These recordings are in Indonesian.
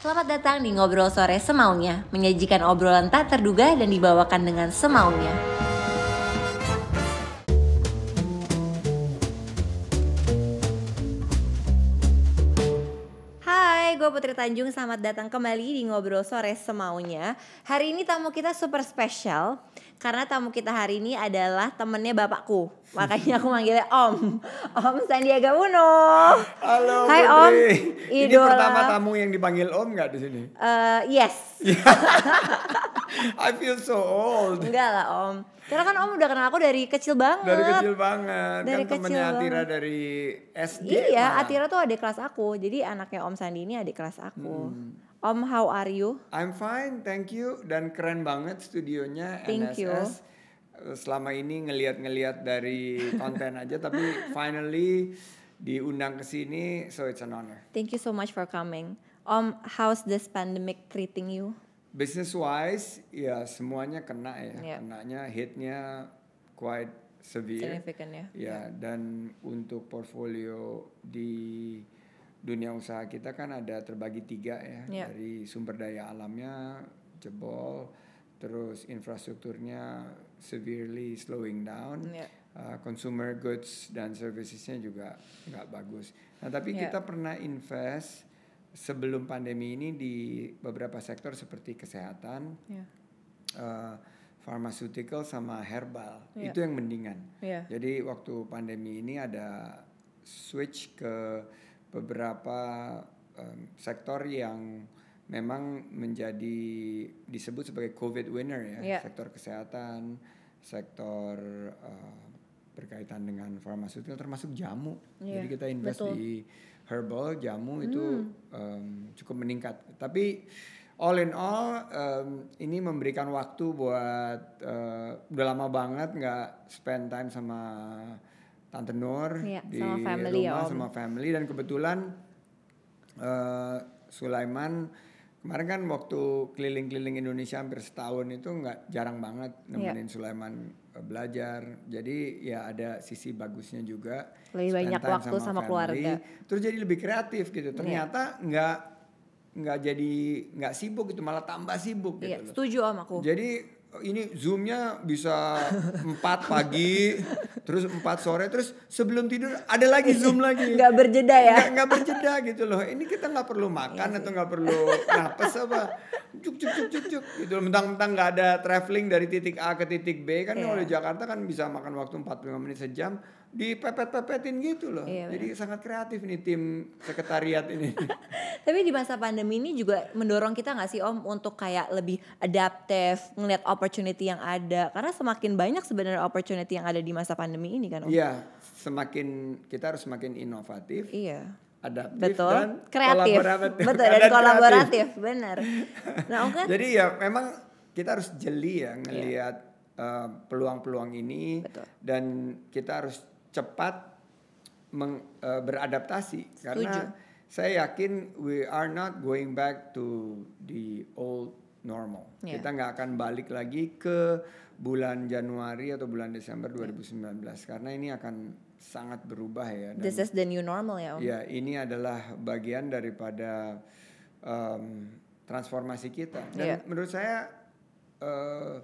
Selamat datang di Ngobrol Sore Semaunya, menyajikan obrolan tak terduga dan dibawakan dengan semaunya. Hai, gue Putri Tanjung, selamat datang kembali di Ngobrol Sore Semaunya. Hari ini tamu kita super spesial, karena tamu kita hari ini adalah temennya bapakku. Makanya aku manggilnya Om, Om Sandiaga Uno. Halo Hai, Putri. Om. Ini Idola. pertama tamu yang dipanggil Om nggak di sini? Eh, yes, I feel so old. enggak lah Om. Karena kan Om udah kenal aku dari kecil banget. Dari kecil banget. Dari kan temennya kecil Atira banget. dari SD. Iya, malah. Atira tuh adik kelas aku. Jadi anaknya Om Sandi ini adik kelas aku. Hmm. Om, how are you? I'm fine, thank you. Dan keren banget studionya Thank you. NSS. Eh, Selama ini ngeliat-ngeliat dari konten aja, tapi finally diundang ke sini, so it's an honor. Thank you so much for coming. Om, how's this pandemic treating you? Business wise, ya semuanya kena ya. Iya. Kenanya hitnya quite severe. Significant ya? Ya, dan untuk portfolio di dunia usaha kita kan ada terbagi tiga ya, Iya. dari sumber daya alamnya jebol, terus infrastrukturnya severely slowing down, Iya. uh, consumer goods dan servicesnya juga nggak bagus. Nah, tapi Iya. kita pernah invest sebelum pandemi ini di beberapa sektor seperti kesehatan, Iya. uh, pharmaceutical sama herbal Iya. itu yang mendingan. Iya. Jadi waktu pandemi ini ada switch ke beberapa um, sektor yang memang menjadi disebut sebagai COVID winner ya, Iya. sektor kesehatan, sektor uh, berkaitan dengan pharmaceutical termasuk jamu. Iya, Jadi kita invest betul. di herbal jamu itu um, cukup meningkat. Tapi all in all um, ini memberikan waktu buat uh, udah lama banget nggak spend time sama tante Nur Iya, di sama family ya, rumah Om. sama family dan kebetulan uh, Sulaiman kemarin kan waktu keliling-keliling Indonesia hampir setahun itu nggak jarang banget Iya. nemenin Sulaiman uh, belajar. Jadi ya ada sisi bagusnya juga. Lebih spend banyak waktu sama keluarga. Terus jadi lebih kreatif gitu. Iya. Ternyata nggak nggak jadi nggak sibuk gitu malah tambah sibuk gitu Iya, loh. setuju Om aku. Jadi ini zoomnya bisa 4 pagi, terus 4 sore, terus sebelum tidur ada lagi zoom lagi. Nggak berjeda ya? Nggak, nggak berjeda gitu loh. Ini kita nggak perlu Iya makan atau nggak perlu napas apa. Cuk cuk cuk cuk cuk. Gitu. Mentang-mentang nggak ada traveling dari titik A ke titik B kan Iya. kalau di Jakarta kan bisa makan waktu 45 menit sejam dipepet-pepetin gitu loh. Iya, Jadi sangat kreatif nih tim sekretariat ini. Tapi di masa pandemi ini juga mendorong kita nggak sih Om untuk kayak lebih adaptif, ngeliat opportunity yang ada. Karena semakin banyak sebenarnya opportunity yang ada di masa pandemi ini kan Om. Iya, semakin kita harus semakin inovatif. Iya. adaptif Betul. dan kreatif. kolaboratif. Betul dan kreatif. kolaboratif, benar. Nah, Om kan Jadi ya memang kita harus jeli ya ngelihat uh, peluang-peluang ini Betul. dan kita harus cepat meng- uh, beradaptasi karena saya yakin we are not going back to the old normal. Yeah. Kita nggak akan balik lagi ke bulan Januari atau bulan Desember 2019 karena ini akan sangat berubah ya. dan- this is the new normal ya Om. Ya, ini adalah bagian daripada em, transformasi kita. Dan Iya. menurut saya eh,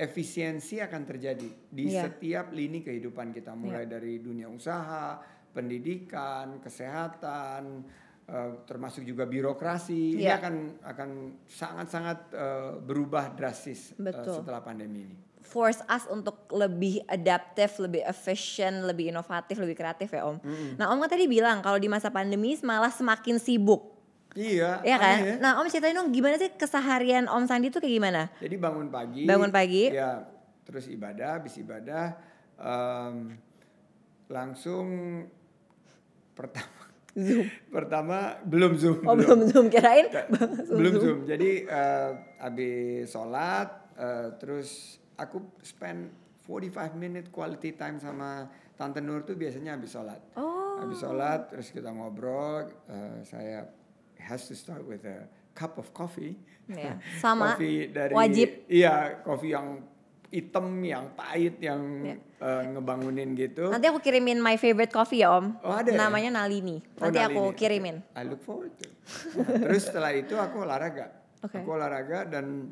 efisiensi akan terjadi di Iya. setiap lini kehidupan kita, mulai dari dunia usaha, pendidikan, kesehatan, eh, termasuk juga birokrasi. Ini Iya. akan akan sangat-sangat eh, berubah drastis Betul. setelah pandemi ini. force us untuk lebih adaptif, lebih efisien, lebih inovatif, lebih kreatif ya Om. Nah Om kan tadi bilang kalau di masa pandemi malah semakin sibuk, Iya, ya kan? aneh ya. Nah Om ceritain dong gimana sih keseharian Om Sandi tuh kayak gimana? Jadi bangun pagi. Bangun pagi. Ya, terus ibadah, habis ibadah em, langsung pertama Zoom. pertama belum zoom. Oh belum zoom kirain. belum zoom. Jadi eh, habis sholat eh, terus aku spend 45 minute quality time sama Tante Nur tuh biasanya habis sholat. Oh. Habis sholat terus kita ngobrol. eh, saya has to start with a cup of coffee. Ya, sama Kopi dari wajib. Iya, kopi yang hitam yang pahit yang Ya. eh, ngebangunin gitu. Nanti aku kirimin my favorite coffee ya Om. Oh, ada ya? Namanya Nalini. Oh, Nanti Nalini. aku kirimin. I look forward to. Nah, terus setelah itu aku olahraga. Oke. Aku olahraga dan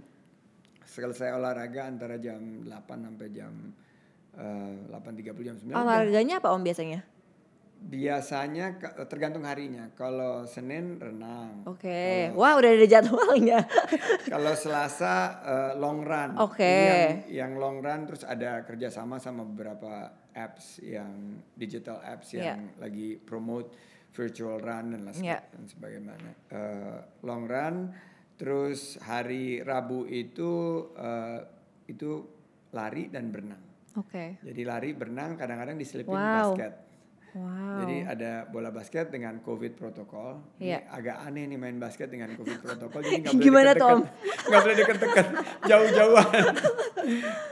selesai olahraga antara jam 8 sampai jam eh, 8.30 jam 9. Olahraganya apa Om biasanya? Biasanya tergantung harinya. Kalau Senin renang. Oke. Wah, udah ada jadwalnya. Kalau Selasa eh, long run. Oke. Ini Yang, yang long run terus ada kerjasama sama beberapa apps yang digital apps Iya. yang lagi promote virtual run dan lain Iya. dan sebagaimana. Eh, long run. Terus hari Rabu itu eh, itu lari dan berenang. Oke. Jadi lari berenang kadang-kadang diselipin Wow. basket. Wow. Jadi ada bola basket dengan COVID protokol. Ini Iya. agak aneh nih main basket dengan COVID protokol. Jadi nggak boleh Gimana tuh, deket-deket. Nggak boleh deket-deket. Jauh-jauhan.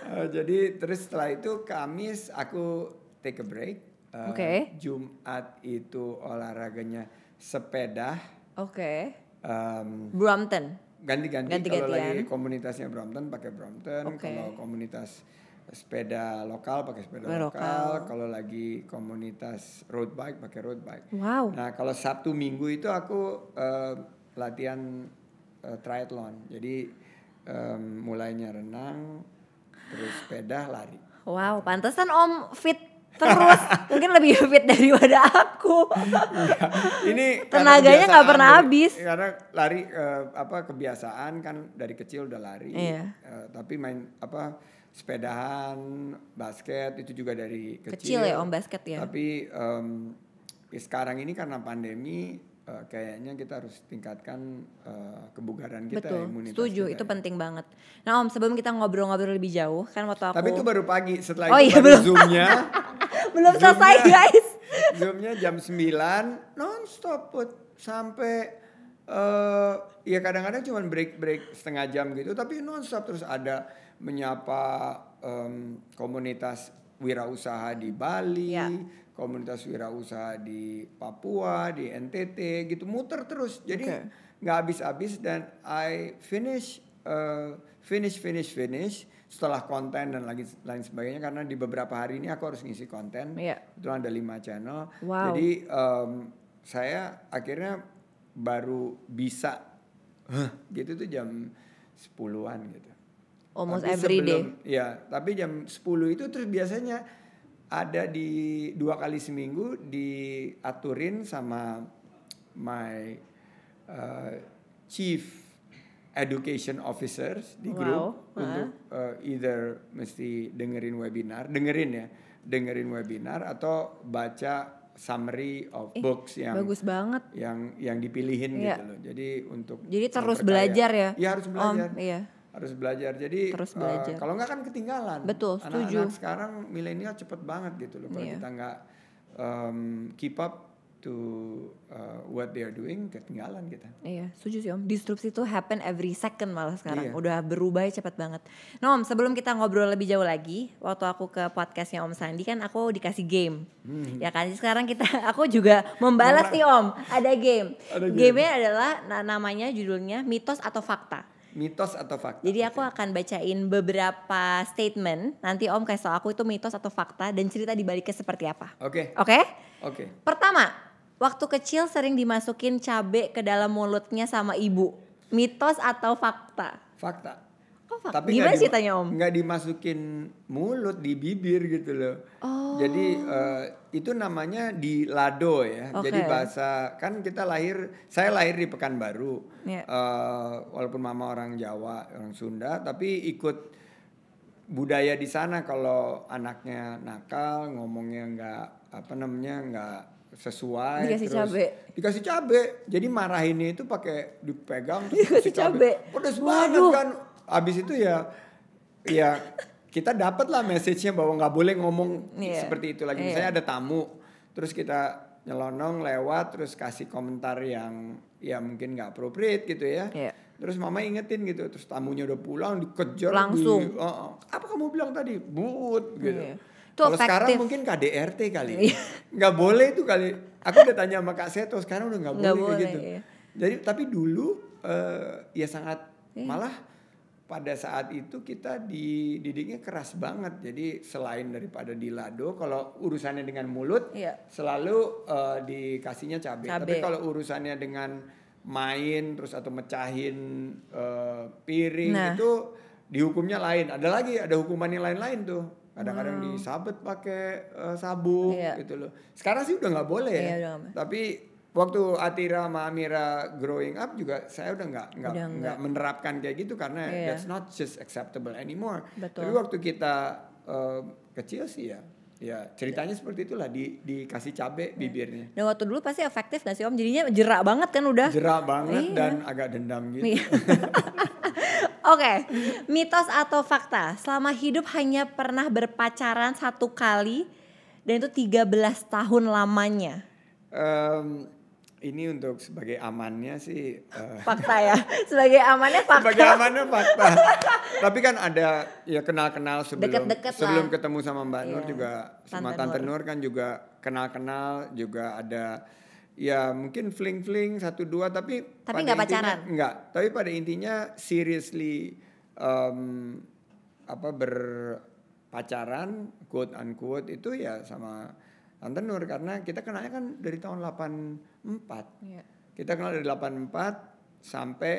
Eh, jadi terus setelah itu Kamis aku take a break. Eh, Oke. Jumat itu olahraganya sepeda. Oke. Em, Brompton. ganti-ganti kalau lagi komunitasnya Brompton pakai Brompton Oke. kalau komunitas sepeda lokal pakai sepeda lokal, lokal. kalau lagi komunitas road bike pakai road bike Wow. nah kalau Sabtu Minggu itu aku eh, latihan eh, triathlon jadi em, mulainya renang terus sepeda lari Wow, pantesan Om fit terus. Mungkin lebih fit daripada aku. ini karena Tenaganya nggak pernah dari- habis. karena lari eh, apa kebiasaan kan dari kecil udah lari Iya. Eh, tapi main apa sepedahan basket itu juga dari kecil Kecil ya Om basket ya. tapi em, ya sekarang ini karena pandemi eh, kayaknya kita harus tingkatkan eh, kebugaran kita Betul, imunitas setuju. kita Itu ya. penting banget. Nah Om, sebelum kita ngobrol-ngobrol lebih jauh, kan waktu aku tapi itu baru pagi setelah Oh itu iya, baru belum. zoomnya belum selesai Zoomnya- guys. Zoomnya jam 9 non-stop put sampai eh ya kadang-kadang cuma break-break setengah jam gitu tapi non-stop terus ada menyapa em, komunitas wirausaha di Bali, Ya. komunitas wirausaha di Papua, di NTT gitu muter terus. Jadi nggak habis-habis dan I finish eh, finish finish finish setelah konten dan lagi lain sebagainya karena di beberapa hari ini aku harus ngisi konten Iya. itu ada lima channel Wow. jadi em, saya akhirnya baru bisa "Hah," gitu tuh jam 10-an gitu Almost Tapi every day. sebelum- ya tapi jam 10 itu terus biasanya ada di dua kali seminggu diaturin sama my uh, chief education officers di Wow, grup ah. untuk uh, either mesti dengerin webinar, dengerin ya, dengerin webinar atau baca summary of Ih, books yang Bagus banget. yang yang dipilihin Iya. gitu loh. Jadi untuk Jadi terus belajar ya. Iya harus belajar. Om, iya. Harus belajar. Jadi Terus eh, belajar. kalau nggak kan ketinggalan. Betul, setuju. Anak-anak sekarang milenial cepet banget gitu loh. Kalau Iya. kita nggak um, keep up to uh, what they are doing, ketinggalan kita. Iya, setuju sih Om. Disrupsi itu happen every second malah sekarang. Iya. Udah berubah cepat banget. Nah Om, sebelum kita ngobrol lebih jauh lagi, waktu aku ke podcastnya Om Sandi kan aku dikasih game. Hmm. Ya kan, sekarang kita, aku juga membalas nih Om, ada game. Ada game. Game-nya adalah na- namanya judulnya mitos atau fakta. Mitos atau fakta? Jadi aku akan bacain beberapa statement. Nanti Om kasih tau aku itu mitos atau fakta dan cerita di baliknya seperti apa. Oke, Oke? oke. Pertama, waktu kecil sering dimasukin cabe ke dalam mulutnya sama ibu. Mitos atau fakta? Fakta. Tapi Gimana sih tanya Om? Nggak dimasukin mulut di bibir gitu loh. Oh. Jadi eh, itu namanya di lado ya. Oke. Jadi bahasa kan kita lahir, saya lahir di Pekanbaru. Iya. Eh, walaupun mama orang Jawa, orang Sunda, tapi ikut budaya di sana kalau anaknya nakal, ngomongnya nggak apa namanya nggak sesuai Dikasih cabe. dikasih cabe jadi marahinnya itu pakai dipegang terus Dikasih dikasih cabe cabe. pedes banget kan habis itu ya ya kita dapat lah message-nya bahwa nggak boleh ngomong Iya. seperti itu lagi Iya. misalnya ada tamu terus kita nyelonong lewat terus kasih komentar yang ya mungkin nggak appropriate gitu ya Iya. terus mama ingetin gitu terus tamunya udah pulang dikejar Langsung. di- "Oh, oh, apa kamu bilang tadi but gitu. Itu kalau sekarang mungkin KDRT kali ya. Iya. nggak boleh itu kali aku udah tanya sama Kak Seto sekarang udah nggak boleh, boleh, gitu iya. jadi tapi dulu eh, ya sangat Iya. malah pada saat itu kita dididiknya keras banget. Jadi selain daripada dilado, kalau urusannya dengan mulut, Iya. selalu eh, dikasihnya cabai. Cabe. Tapi kalau urusannya dengan main terus atau mecahin eh, piring Nah. itu dihukumnya lain. Ada lagi, ada hukuman yang lain-lain tuh. Kadang-kadang disabet pakai eh, sabuk Iya. gitu loh. Sekarang sih udah nggak boleh ya. Iya, boleh. Tapi waktu Atira sama Amira growing up juga saya udah nggak nggak nggak menerapkan kayak gitu karena Iya. that's not just acceptable anymore. Betul. Tapi waktu kita eh, kecil sih ya, ya ceritanya seperti itulah di dikasih cabe bibirnya. Dan waktu dulu pasti efektif gak sih om? Jadinya jerak banget kan udah. Jerak banget Iya. dan agak dendam gitu. Oke, mitos atau fakta? Selama hidup hanya pernah berpacaran satu kali dan itu 13 tahun lamanya. Em, ini untuk sebagai amannya sih. eh, Fakta ya. Sebagai amannya fakta. Sebagai amannya fakta. Tapi kan ada ya kenal-kenal sebelum Deket-deket sebelum lah. ketemu sama Mbak Nur Iya. juga sama Tante Tante Nur kan juga kenal-kenal juga ada ya mungkin fling-fling satu dua tapi Tapi nggak pacaran? Nggak. Tapi pada intinya seriously em, apa berpacaran quote unquote itu ya sama Tante Nur karena kita kenalnya kan dari tahun 84. Iya. Kita kenal dari 84 sampai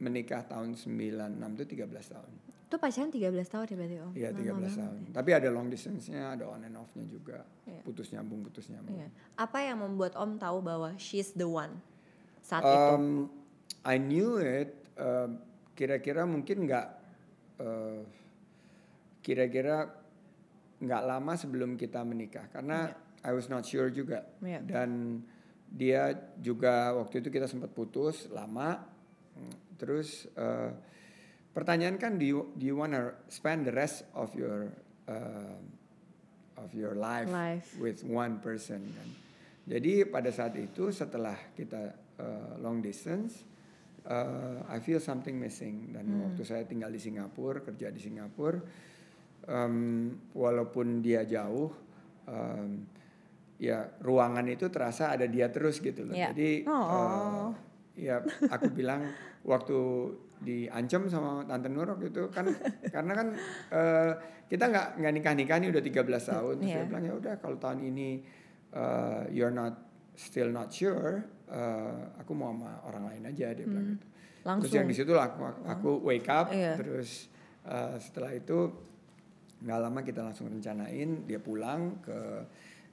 menikah tahun 96 itu 13 tahun. Itu pacaran 13 tahun ya berarti om? Iya Lama 13 banget. tahun. Tapi ada long distance-nya, ada on and off-nya juga. Iya. Putus nyambung, putus nyambung. Iya. Apa yang membuat om tahu bahwa she's the one saat itu? Um, I knew it. kira-kira mungkin nggak, uh, kira-kira nggak lama sebelum kita menikah, karena I was not sure juga. Iya. Dan dia juga waktu itu kita sempat putus lama. Terus uh, pertanyaan kan, do you, do you wanna spend the rest of your uh, of your life, Life. with one person kan? Jadi pada saat itu setelah kita uh, long distance, uh, I feel something missing. Dan Hmm. waktu saya tinggal di Singapura, kerja di Singapura, um, walaupun dia jauh, um, ya ruangan itu terasa ada dia terus gitu loh. Ya. Jadi Oh. uh, ya aku bilang waktu diancam sama tante Nur waktu itu kan karena kan uh, kita nggak nggak nikah nikah nih udah 13 tahun. Terus Iya. Saya bilang ya udah kalau tahun ini uh, you're not still not sure, uh, aku mau sama orang lain aja dia bilang gitu. Terus Langsung. yang di situ lah aku, aku wake up, Iya. terus uh, setelah itu nggak lama kita langsung rencanain dia pulang ke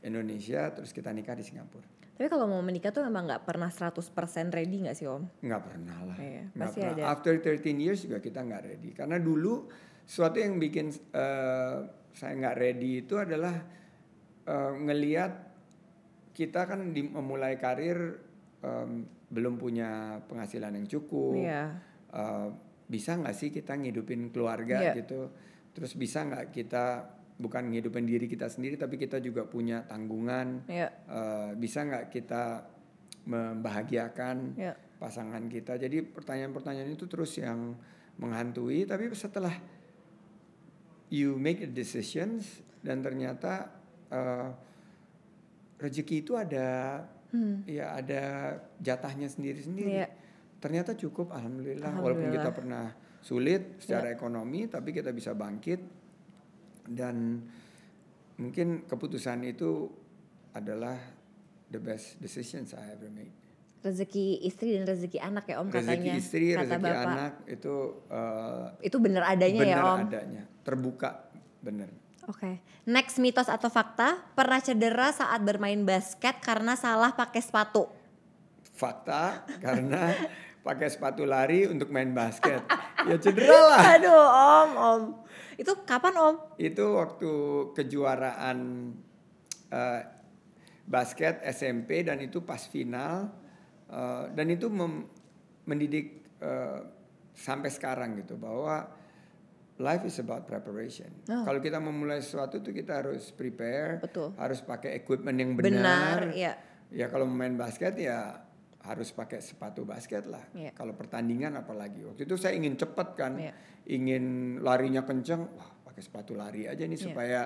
Indonesia, terus kita nikah di Singapura. Tapi kalau mau menikah tuh memang nggak pernah 100% ready nggak sih om? Nggak pernah lah. Iya, Nggak pasti pernah. ada. After 13 years juga kita nggak ready. Karena dulu suatu yang bikin uh, saya nggak ready itu adalah uh, ngeliat kita kan di, memulai karir um, belum punya penghasilan yang cukup. Iya. Uh, bisa nggak sih kita ngidupin keluarga Iya. gitu? Terus bisa nggak kita bukan ngidupin diri kita sendiri tapi kita juga punya tanggungan Iya. Eh, bisa nggak kita membahagiakan Iya. pasangan kita jadi pertanyaan-pertanyaan itu terus yang menghantui tapi setelah you make a decisions dan ternyata eh, rezeki itu ada ya ada jatahnya sendiri-sendiri Iya. ternyata cukup alhamdulillah, walaupun kita Alhamdulillah. pernah sulit secara ekonomi tapi kita bisa bangkit dan mungkin keputusan itu adalah the best decisions I ever made. Rezeki istri dan rezeki anak ya om Rezeki katanya. istri, kata rezeki bapak. anak itu uh, Itu bener adanya ya benar om. adanya, terbuka bener. Oke. Next mitos atau fakta, pernah cedera saat bermain basket karena salah pakai sepatu. Fakta karena pakai sepatu lari untuk main basket, ya cedera lah. Aduh om, om. Itu kapan om? Itu waktu kejuaraan eh, basket SMP dan itu pas final eh, dan itu mem- mendidik eh, sampai sekarang gitu bahwa life is about preparation. Oh. Kalau kita memulai sesuatu tuh kita harus prepare, Betul. harus pakai equipment yang Benar, benar. iya. Ya kalau main basket ya harus pakai sepatu basket lah. Iya. Kalau pertandingan apalagi. Waktu itu saya ingin cepet kan, Iya. ingin larinya kenceng, wah pakai sepatu lari aja nih Iya. supaya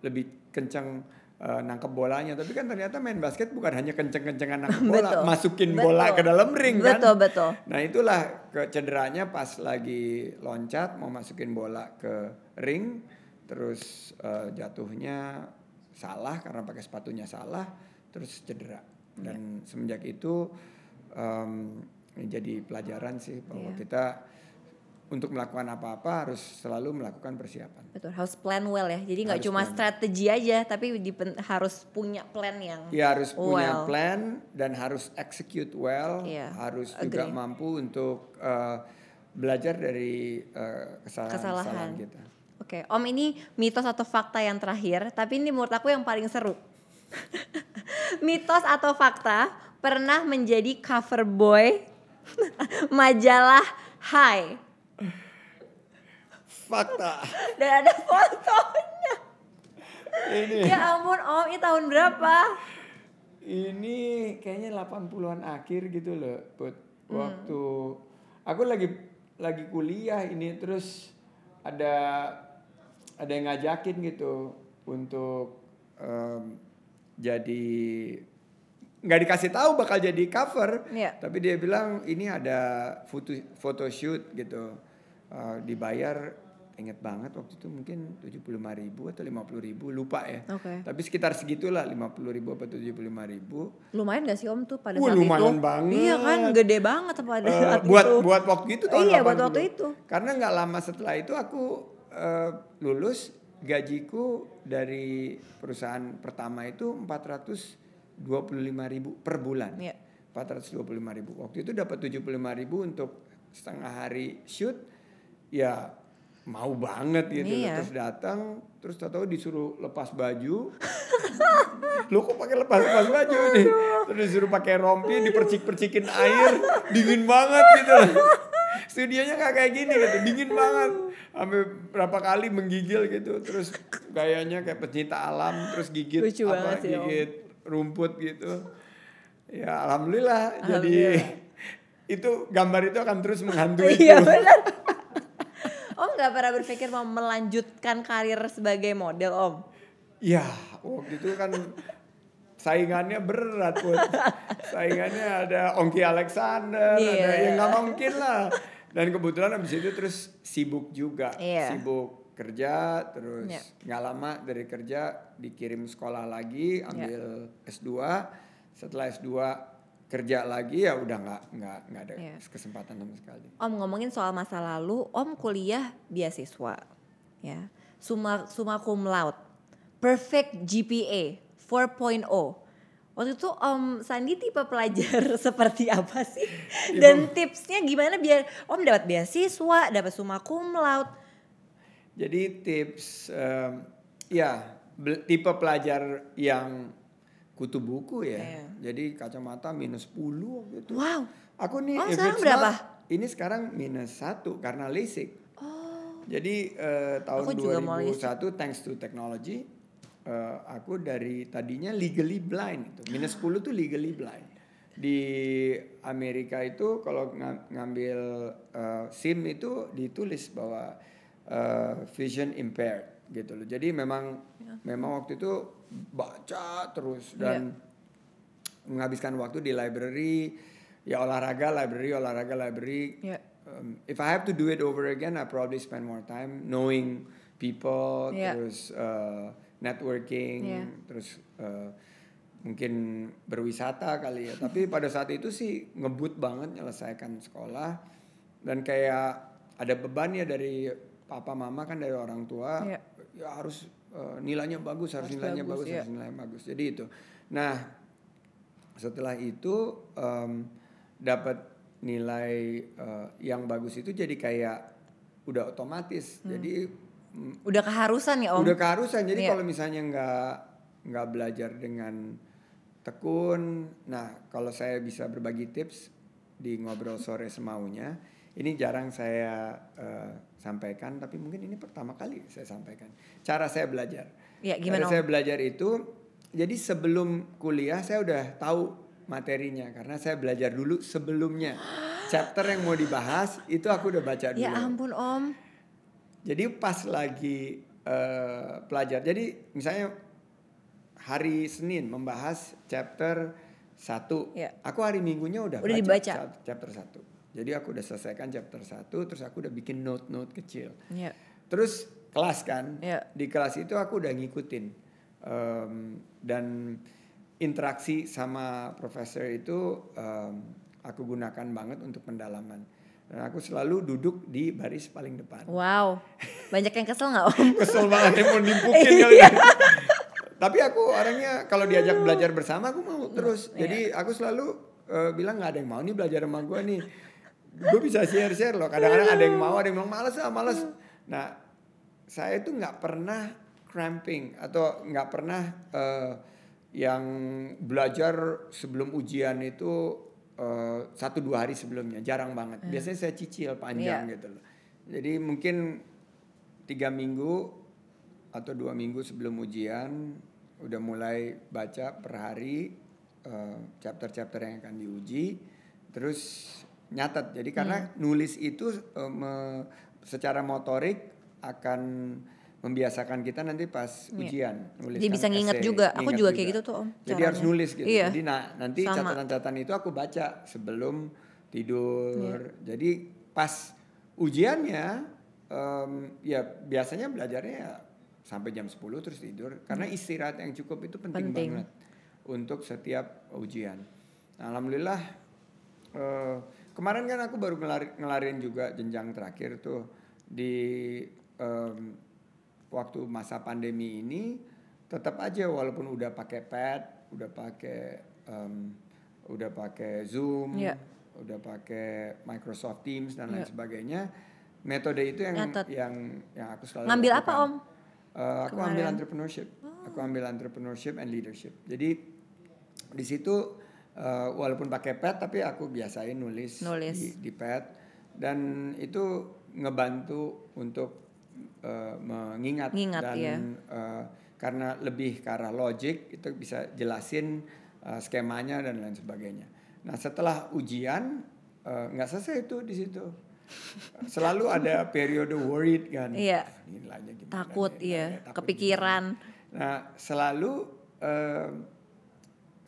lebih kenceng eh, nangkep bolanya. Tapi kan ternyata main basket bukan hanya kenceng-kencengan nangkep bola, Betul. masukin Betul. bola ke dalam ring kan. Betul, betul. Nah itulah kecederanya pas lagi loncat mau masukin bola ke ring, terus eh, jatuhnya salah karena pakai sepatunya salah, terus cedera. Dan semenjak itu ini jadi pelajaran sih bahwa Iya. kita untuk melakukan apa-apa harus selalu melakukan persiapan. Betul, harus plan well ya. Jadi nggak cuma plan. strategi aja, tapi dipen- harus punya plan yang Ya harus punya Well. plan dan harus execute well, Iya, harus juga agree. mampu untuk eh, belajar dari eh, kesalahan-kesalahan Kesalahan. kita. Oke, Om ini mitos atau fakta yang terakhir, tapi ini menurut aku yang paling seru. mitos atau fakta pernah menjadi cover boy majalah Hai Fakta. dan ada fotonya. ini Ya ampun Om, ini tahun berapa? ini kayaknya 80-an akhir gitu loh, Put. Hmm. Waktu aku lagi lagi kuliah ini terus ada ada yang ngajakin gitu untuk em, jadi nggak dikasih tahu bakal jadi cover, Iya. tapi dia bilang ini ada foto photoshoot gitu, Eh, dibayar inget banget waktu itu mungkin 75.000 ribu atau 50.000 ribu lupa ya. Oke. Tapi sekitar segitulah 50 ribu atau 75 ribu. Lumayan gak sih Om tuh pada Wah, saat lumayan itu? banget. Iya kan, gede banget pada Eh, saat buat itu. buat waktu itu tahun Iya, buat 80. waktu itu. Karena nggak lama setelah itu aku eh, lulus gajiku dari perusahaan pertama itu 425 ribu per bulan. Iya. 425 ribu. Waktu itu dapat 75 ribu untuk setengah hari shoot. Ya mau banget gitu. Iya. Terus datang, terus tahu-tahu disuruh lepas baju. Lu kok pakai lepas-lepas baju nih? Terus disuruh pakai rompi, dipercik-percikin air, dingin banget gitu. Studionya nggak kayak gini gitu, dingin banget. Sampai berapa kali menggigil gitu, terus gayanya kayak pecinta alam, terus gigit Lucu apa, sih, Om. Rumput gitu. Ya alhamdulillah, jadi Alhamdulillah. itu gambar itu akan terus menghantui Iya benar. Om nggak pernah berpikir mau melanjutkan karir sebagai model Om? Ya, waktu itu kan saingannya berat Put. Saingannya ada Ongki Alexander, Iya. ada yang nggak mungkin lah. Dan kebetulan abis itu terus sibuk juga, Iya. sibuk kerja, terus nggak lama dari kerja dikirim sekolah lagi, Iya. ambil S2. Setelah S2 kerja lagi ya udah nggak nggak nggak ada Iya. kesempatan sama sekali. Om ngomongin soal masa lalu, Om kuliah beasiswa, ya, summa summa cum laude, perfect GPA 4.0. Waktu itu Om Sandi tipe pelajar seperti apa sih? Dan tipsnya gimana biar Om dapat beasiswa, dapat summa cum laude? Jadi tips em, ya tipe pelajar yang kutu buku ya. Iya. Jadi kacamata minus 10 waktu itu. Wow. Aku nih Oh, sekarang berapa? not- ini sekarang minus satu karena LASIK. Oh. Jadi eh, tahun Aku juga mau 2001 thanks to technology eh, aku dari tadinya legally blind itu. Minus 10 tuh legally blind. Di Amerika itu kalau nga- ngambil eh, SIM itu ditulis bahwa eh, vision impaired gitu loh. Jadi memang memang waktu itu baca terus dan menghabiskan waktu di library ya olahraga library olahraga library Iya. Um, if I have to do it over again, I probably spend more time knowing people, Yeah. terus uh, networking, Yeah. terus uh, mungkin berwisata kali ya. Tapi pada saat itu sih ngebut banget menyelesaikan sekolah dan kayak ada beban ya dari papa mama kan dari orang tua, Yeah. ya harus uh, nilainya bagus, harus, Harus nilainya bagus, bagus, yeah. harus nilainya bagus. Jadi itu. Nah setelah itu em, dapat nilai eh, yang bagus itu jadi kayak udah otomatis jadi mm, Udah keharusan ya Om? udah keharusan jadi Iya. kalau misalnya nggak nggak belajar dengan tekun nah kalau saya bisa berbagi tips di ngobrol sore semaunya ini jarang saya eh, sampaikan tapi mungkin ini pertama kali saya sampaikan cara saya belajar Ya gimana Cara saya belajar itu jadi sebelum kuliah saya udah tahu materinya karena saya belajar dulu sebelumnya. Chapter yang mau dibahas itu aku udah baca dulu. Ya ampun Om. Jadi pas lagi eh, pelajar. Jadi misalnya hari Senin membahas chapter satu. Iya. Aku hari Minggunya udah, Udah baca dibaca. cha- chapter satu. Jadi aku udah selesaikan chapter satu, terus aku udah bikin note-note kecil. Iya. Terus kelas kan, Iya. di kelas itu aku udah ngikutin Em, dan interaksi sama profesor itu em, aku gunakan banget untuk pendalaman. Dan aku selalu duduk di baris paling depan. Wow. Banyak yang kesel nggak om? Kesel banget mau nimpukin kali ya. Tapi aku orangnya kalau diajak belajar bersama aku mau terus. Iya. Jadi aku selalu eh, bilang nggak ada yang mau nih belajar sama gue nih. Gue bisa share-share loh. Kadang-kadang ada yang mau, ada yang bilang males ah males. Nah saya itu nggak pernah cramping atau nggak pernah eh, yang belajar sebelum ujian itu eh, satu dua hari sebelumnya jarang banget. Biasanya saya cicil panjang Iya. gitu loh. Jadi mungkin tiga minggu atau dua minggu sebelum ujian udah mulai baca per hari eh, chapter-chapter yang akan diuji, terus nyatet. Jadi karena nulis itu eh, me- secara motorik akan membiasaan kita nanti pas Iya. ujian nulis Jadi bisa nginget juga. Aku juga kayak gitu tuh, Om, Jadi caranya. harus nulis gitu. Iya. Jadi nah nanti catatan-catatan itu aku baca sebelum tidur. Iya. Jadi pas ujiannya em, ya biasanya belajarnya ya sampai jam 10 terus tidur karena istirahat yang cukup itu penting, Hmm. Penting. banget untuk setiap ujian. Nah, alhamdulillah eh, kemarin kan aku baru ngelari, ngelarin juga jenjang terakhir tuh di em, waktu masa pandemi ini tetap aja walaupun udah pakai pad, udah pakai em, udah pakai Zoom, Iya. udah pakai Microsoft Teams dan lain Iya. sebagainya, metode itu yang Nyatet. yang yang aku selalu Ngambil apa lakukan. om? Eh, aku Kemarin? ambil entrepreneurship. Aku ambil entrepreneurship and leadership. Jadi di situ eh, walaupun pakai pad tapi aku biasain nulis, Nulis. Di, di pad dan itu ngebantu untuk eh, mengingat Ngingat, dan iya. eh, karena lebih ke arah logic itu bisa jelasin eh, skemanya dan lain sebagainya. Nah setelah ujian nggak selesai itu di situ. Selalu ada periode worried kan. Iya. Nilainya gimana Takut takut kepikiran. gimana. Nah, selalu em,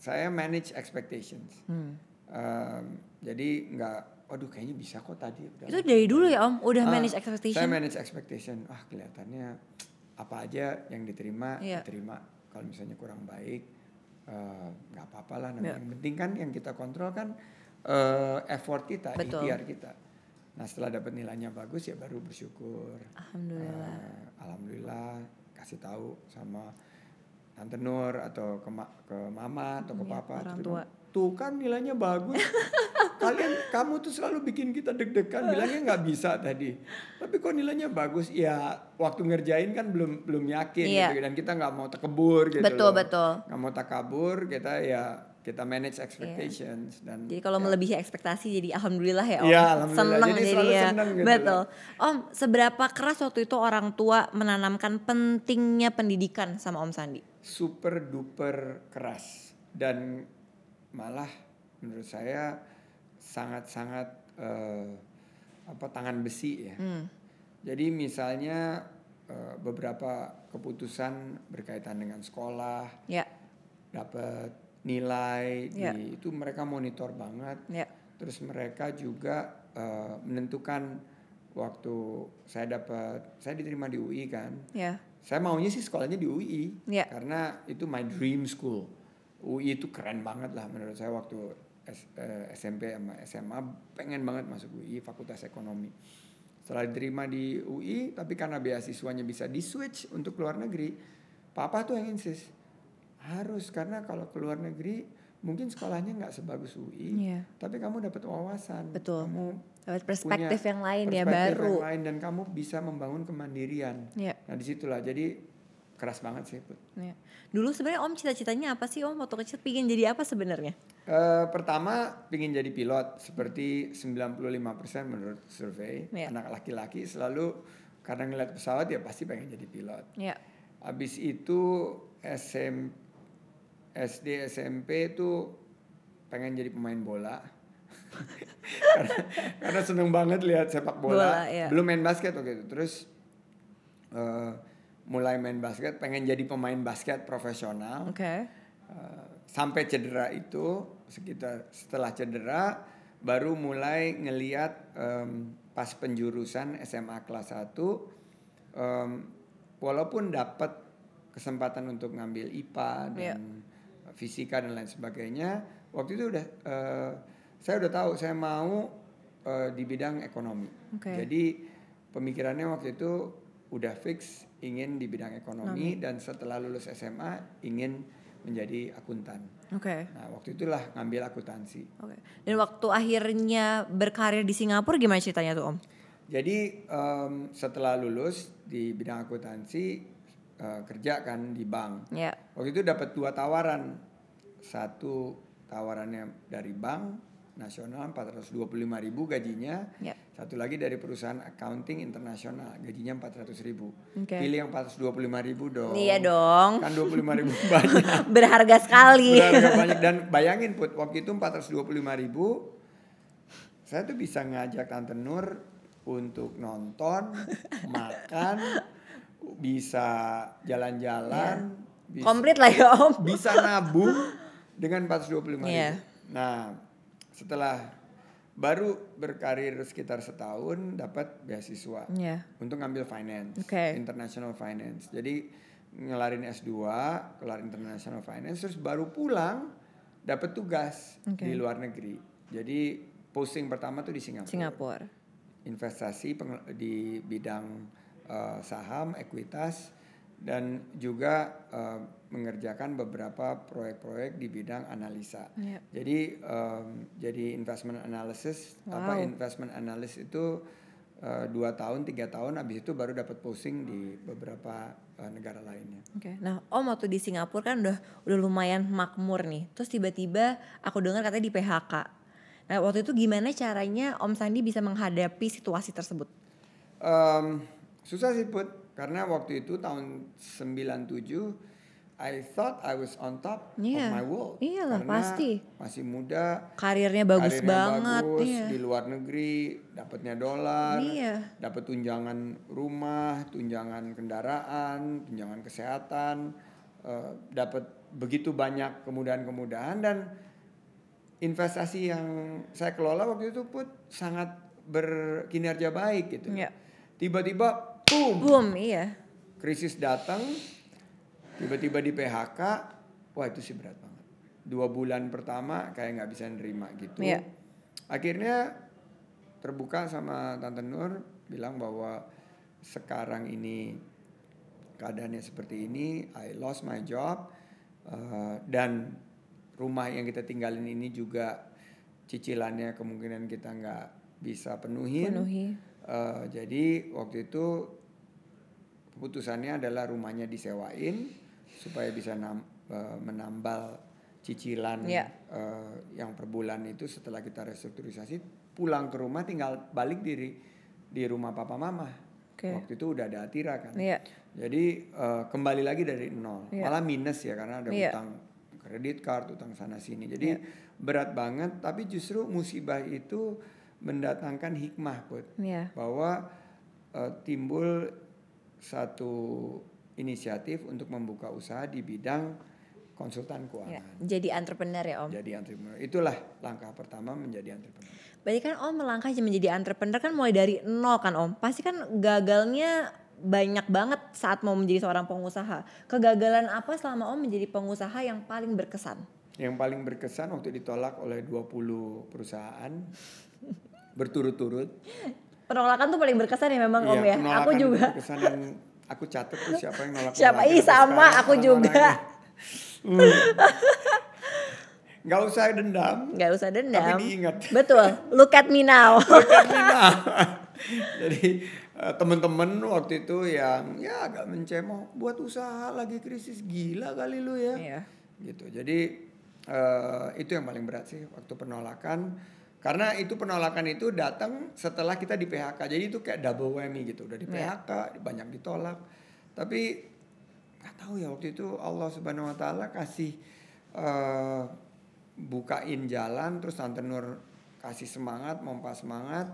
saya manage expectations. Hmm. Em, jadi nggak, waduh kayaknya bisa kok tadi. udah Itu lah." dari dulu ya om? Udah Ah, manage Saya expectation? manage expectation. Ah kelihatannya apa aja yang diterima, Iya. diterima. Kalau misalnya kurang baik, eh, nggak apa-apa lah. Nah, Iya. Yang penting kan yang kita kontrol kan eh, effort kita, Betul. ikhtiar kita. Nah setelah dapat nilainya bagus ya baru bersyukur. Alhamdulillah. Eh, alhamdulillah kasih tahu sama tante Nur atau ke, ma- ke mama atau ke Iya, papa orang tua. tuh kan nilainya bagus kalian kamu tuh selalu bikin kita deg-degan bilangnya nggak bisa tadi tapi kok nilainya bagus ya waktu ngerjain kan belum belum yakin Iya. gitu dan kita nggak mau takabur gitu Betul, loh. betul. nggak mau takabur kita ya kita manage expectations dan Jadi kalau ya, melebihi ekspektasi jadi alhamdulillah ya Om. Iya, alhamdulillah. Seneng Jadi selalu jadinya. seneng gitu Betul. Om, seberapa keras waktu itu orang tua menanamkan pentingnya pendidikan sama Om Sandi? super duper keras dan malah menurut saya sangat-sangat eh, apa tangan besi ya. Hmm. Jadi misalnya eh, beberapa keputusan berkaitan dengan sekolah, Ya, dapat nilai, Ya. di, itu mereka monitor banget. ya. Terus mereka juga eh, menentukan waktu saya dapat, saya diterima di UI kan. Ya. Saya maunya sih sekolahnya di UI Iya. karena itu my dream school. UI itu keren banget lah menurut saya waktu S- eh, SMP sama SMA pengen banget masuk UI Fakultas Ekonomi. Setelah diterima di UI tapi karena beasiswanya bisa di switch untuk luar negeri, papa tuh yang insist harus karena kalau ke luar negeri mungkin sekolahnya nggak sebagus UI, Iya. tapi kamu dapat wawasan, Betul. kamu Dapat perspektif punya yang lain ya perspektif baru. yang lain dan kamu bisa membangun kemandirian. Ya. Nah di situlah jadi keras banget sih Put. ya. Dulu sebenarnya Om cita-citanya apa sih Om waktu kecil pingin jadi apa sebenarnya? Eh, pertama pingin jadi pilot seperti 95% menurut survei Iya. anak laki-laki selalu karena ngeliat pesawat ya pasti pengen jadi pilot. Ya. Habis itu SM, SD SMP tuh pengen jadi pemain bola. karena, karena seneng banget lihat sepak bola. Bola, iya. Belum main basket waktu itu. Terus eh, mulai main basket, pengen jadi pemain basket profesional. Oke. Uh, sampai cedera itu sekitar setelah cedera baru mulai ngeliat um, pas penjurusan SMA kelas 1 um, walaupun dapat kesempatan untuk ngambil IPA dan Iya. Fisika dan lain sebagainya waktu itu udah uh, saya udah tahu saya mau uh, di bidang ekonomi Oke. jadi pemikirannya waktu itu udah fix ingin di bidang ekonomi dan setelah lulus SMA ingin menjadi akuntan Oke. nah waktu itulah ngambil akuntansi Oke. Dan waktu akhirnya berkarir di Singapura gimana ceritanya tuh Om? Jadi em, setelah lulus di bidang akuntansi eh, kerja kan di bank. Ya. Waktu itu dapat dua tawaran. Satu tawarannya dari bank nasional 425.000 gajinya. Ya. Satu lagi dari perusahaan accounting internasional gajinya 400.000. Oke. Pilih yang 425.000 dong. Iya dong. Kan 25.000 banyak. Berharga sekali. Berharga banyak dan bayangin put waktu itu 425.000 saya tuh bisa ngajak Tante Nur untuk nonton, makan, bisa jalan-jalan, bisa, Komplit lah ya Om. bisa nabung dengan 425.000. Iya. Nah, setelah baru berkarir sekitar setahun dapat beasiswa Iya. untuk ngambil finance, Oke. international finance. Jadi ngelarin S2, kelar international finance, terus baru pulang dapat tugas Oke. di luar negeri. Jadi posting pertama tuh di Singapura. Singapura. Investasi di bidang eh, saham, ekuitas, dan juga eh, mengerjakan beberapa proyek-proyek di bidang analisa. Iya. Jadi em, jadi investment analysis apa Wow. investment analyst itu eh, dua tahun tiga tahun habis itu baru dapat posting di beberapa eh, negara lainnya. Oke. Nah, Om waktu di Singapura kan udah udah lumayan makmur nih. Terus tiba-tiba aku dengar katanya di PHK. Nah, waktu itu gimana caranya Om Sandi bisa menghadapi situasi tersebut? Em, susah sih put karena waktu itu tahun 97 I thought I was on top Iya. of my world. Iyalah, Karena pasti. Masih muda, Karirnya bagus karirnya banget. bagus, iya. di luar negeri, dapatnya dolar, Iya. dapat tunjangan rumah, tunjangan kendaraan, tunjangan kesehatan, eh, dapat begitu banyak kemudahan-kemudahan dan investasi yang saya kelola waktu itu pun sangat berkinerja baik gitu. Iya. Tiba-tiba, boom, Boom, iya. krisis datang, tiba-tiba di PHK, wah itu sih berat banget. Dua bulan pertama kayak nggak bisa nerima gitu. Iya. Akhirnya terbuka sama Tante Nur bilang bahwa sekarang ini keadaannya seperti ini, I lost my job uh, dan rumah yang kita tinggalin ini juga cicilannya kemungkinan kita nggak bisa penuhin. Penuhi. Uh, jadi waktu itu keputusannya adalah rumahnya disewain supaya bisa nam- uh, menambal cicilan Iya. uh, yang per bulan itu setelah kita restrukturisasi pulang ke rumah tinggal balik diri di rumah papa mama. Oke. Waktu itu udah ada Atira kan. Iya. Jadi uh, kembali lagi dari nol. Iya. Malah minus ya karena ada Iya. utang kredit card, utang sana sini. Jadi berat banget tapi justru musibah itu mendatangkan hikmah buat Iya. bahwa eh, timbul satu inisiatif untuk membuka usaha di bidang konsultan keuangan. Jadi entrepreneur ya Om. Jadi entrepreneur. Itulah langkah pertama menjadi entrepreneur. Berarti kan Om melangkah menjadi entrepreneur kan mulai dari nol kan Om. Pasti kan gagalnya banyak banget saat mau menjadi seorang pengusaha. Kegagalan apa selama Om menjadi pengusaha yang paling berkesan? Yang paling berkesan waktu ditolak oleh 20 perusahaan berturut-turut. Penolakan tuh paling berkesan ya memang Om Iya, ya. penolakan Aku juga. berkesan dan aku catat tuh siapa yang nolak. Siapa? Ih, sama, aku juga. Hmm. Gak usah dendam. Nggak usah dendam. Tapi diingat. Betul. Look at me now. Jadi eh, teman-teman waktu itu yang ya agak mencemooh buat usaha lagi krisis gila kali lu ya. Iya. Gitu. Jadi eh, itu yang paling berat sih waktu penolakan karena itu penolakan itu datang setelah kita di PHK. Jadi itu kayak double whammy gitu. Udah di Iya. PHK, banyak ditolak. Tapi nggak tahu ya waktu itu Allah Subhanahu wa taala kasih eh, bukain jalan terus Tante Nur kasih semangat, mompa semangat,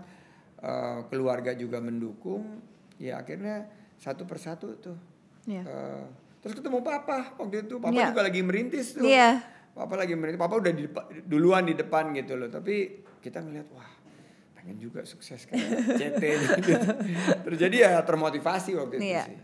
eh, keluarga juga mendukung. Ya akhirnya satu persatu tuh Iya. Eh, terus ketemu papa waktu itu papa Iya. juga lagi merintis tuh Iya. papa lagi merintis papa udah di duluan di depan gitu loh tapi kita ngeliat wah pengen juga sukses kayak CT gitu. terus jadi ya termotivasi waktu itu Iya. sih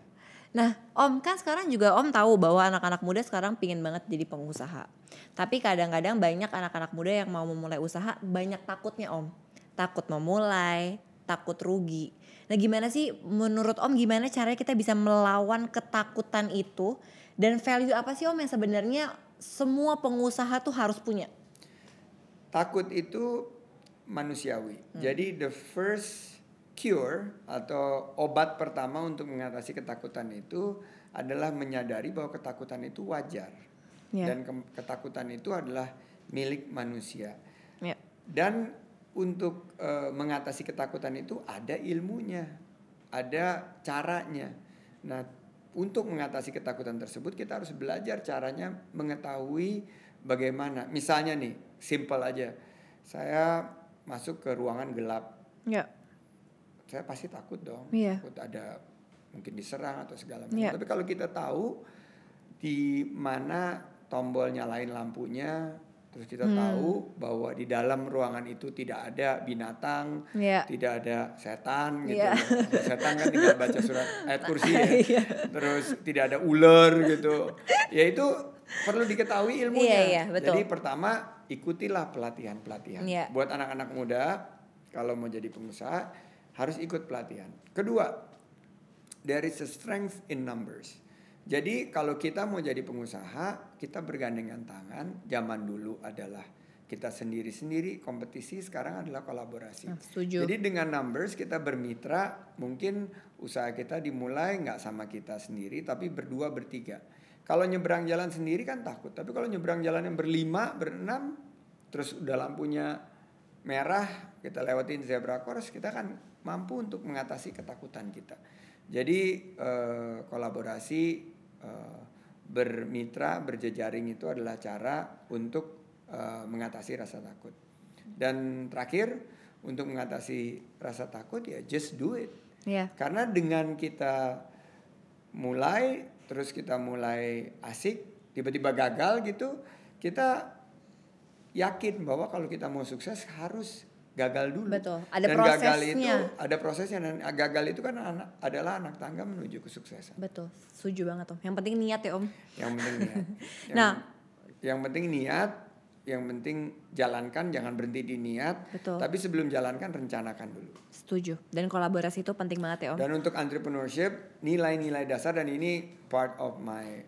Nah, Om kan sekarang juga Om tahu bahwa anak-anak muda sekarang pingin banget jadi pengusaha. Tapi kadang-kadang banyak anak-anak muda yang mau memulai usaha banyak takutnya Om. Takut memulai, takut rugi. Nah, gimana sih menurut Om gimana caranya kita bisa melawan ketakutan itu dan value apa sih Om yang sebenarnya semua pengusaha tuh harus punya? takut itu manusiawi Hmm. jadi the first cure atau obat pertama untuk mengatasi ketakutan itu adalah menyadari bahwa ketakutan itu wajar Ya. dan ke- ketakutan itu adalah milik manusia Ya. dan untuk eh, mengatasi ketakutan itu ada ilmunya, ada caranya. Nah, untuk mengatasi ketakutan tersebut kita harus belajar caranya mengetahui bagaimana. Misalnya nih, simple aja. Saya masuk ke ruangan gelap, Ya. saya pasti takut dong. Iya. Takut ada mungkin diserang atau segala macam. Iya. Tapi kalau kita tahu di mana tombol nyalain lampunya, terus kita Hmm. tahu bahwa di dalam ruangan itu tidak ada binatang, Ya. tidak ada setan gitu. Kalau setan kan tinggal baca surat ayat kursi ya. Iya. Terus tidak ada ular gitu. Ya itu perlu diketahui ilmunya. Iya, iya, betul. Jadi pertama ikutilah pelatihan-pelatihan. Iya. Buat anak-anak muda kalau mau jadi pengusaha harus ikut pelatihan. Kedua, there is a strength in numbers. Jadi kalau kita mau jadi pengusaha, kita bergandengan tangan. Zaman dulu adalah kita sendiri-sendiri, kompetisi sekarang adalah kolaborasi. Nah, setuju. Jadi dengan numbers kita bermitra, mungkin usaha kita dimulai nggak sama kita sendiri, tapi berdua bertiga. Kalau nyebrang jalan sendiri kan takut, tapi kalau nyebrang jalan yang berlima, berenam, terus udah lampunya merah, kita lewatin zebra cross, kita kan mampu untuk mengatasi ketakutan kita. Jadi eh, kolaborasi, eh, bermitra, berjejaring itu adalah cara untuk eh, mengatasi rasa takut. Dan terakhir untuk mengatasi rasa takut ya just do it. Ya. Karena dengan kita mulai terus kita mulai asik tiba-tiba gagal gitu kita yakin bahwa kalau kita mau sukses harus gagal dulu. Betul, ada dan gagal itu prosesnya. ada prosesnya dan gagal itu kan anak, adalah anak tangga menuju kesuksesan. Betul, setuju banget Om. Yang penting niat ya Om. Yang penting niat. Yang, Nah. yang penting niat, yang penting jalankan jangan berhenti di niat. Betul. Tapi sebelum jalankan rencanakan dulu. Setuju. Dan kolaborasi itu penting banget ya Om. Dan untuk entrepreneurship, nilai-nilai dasar dan ini part of my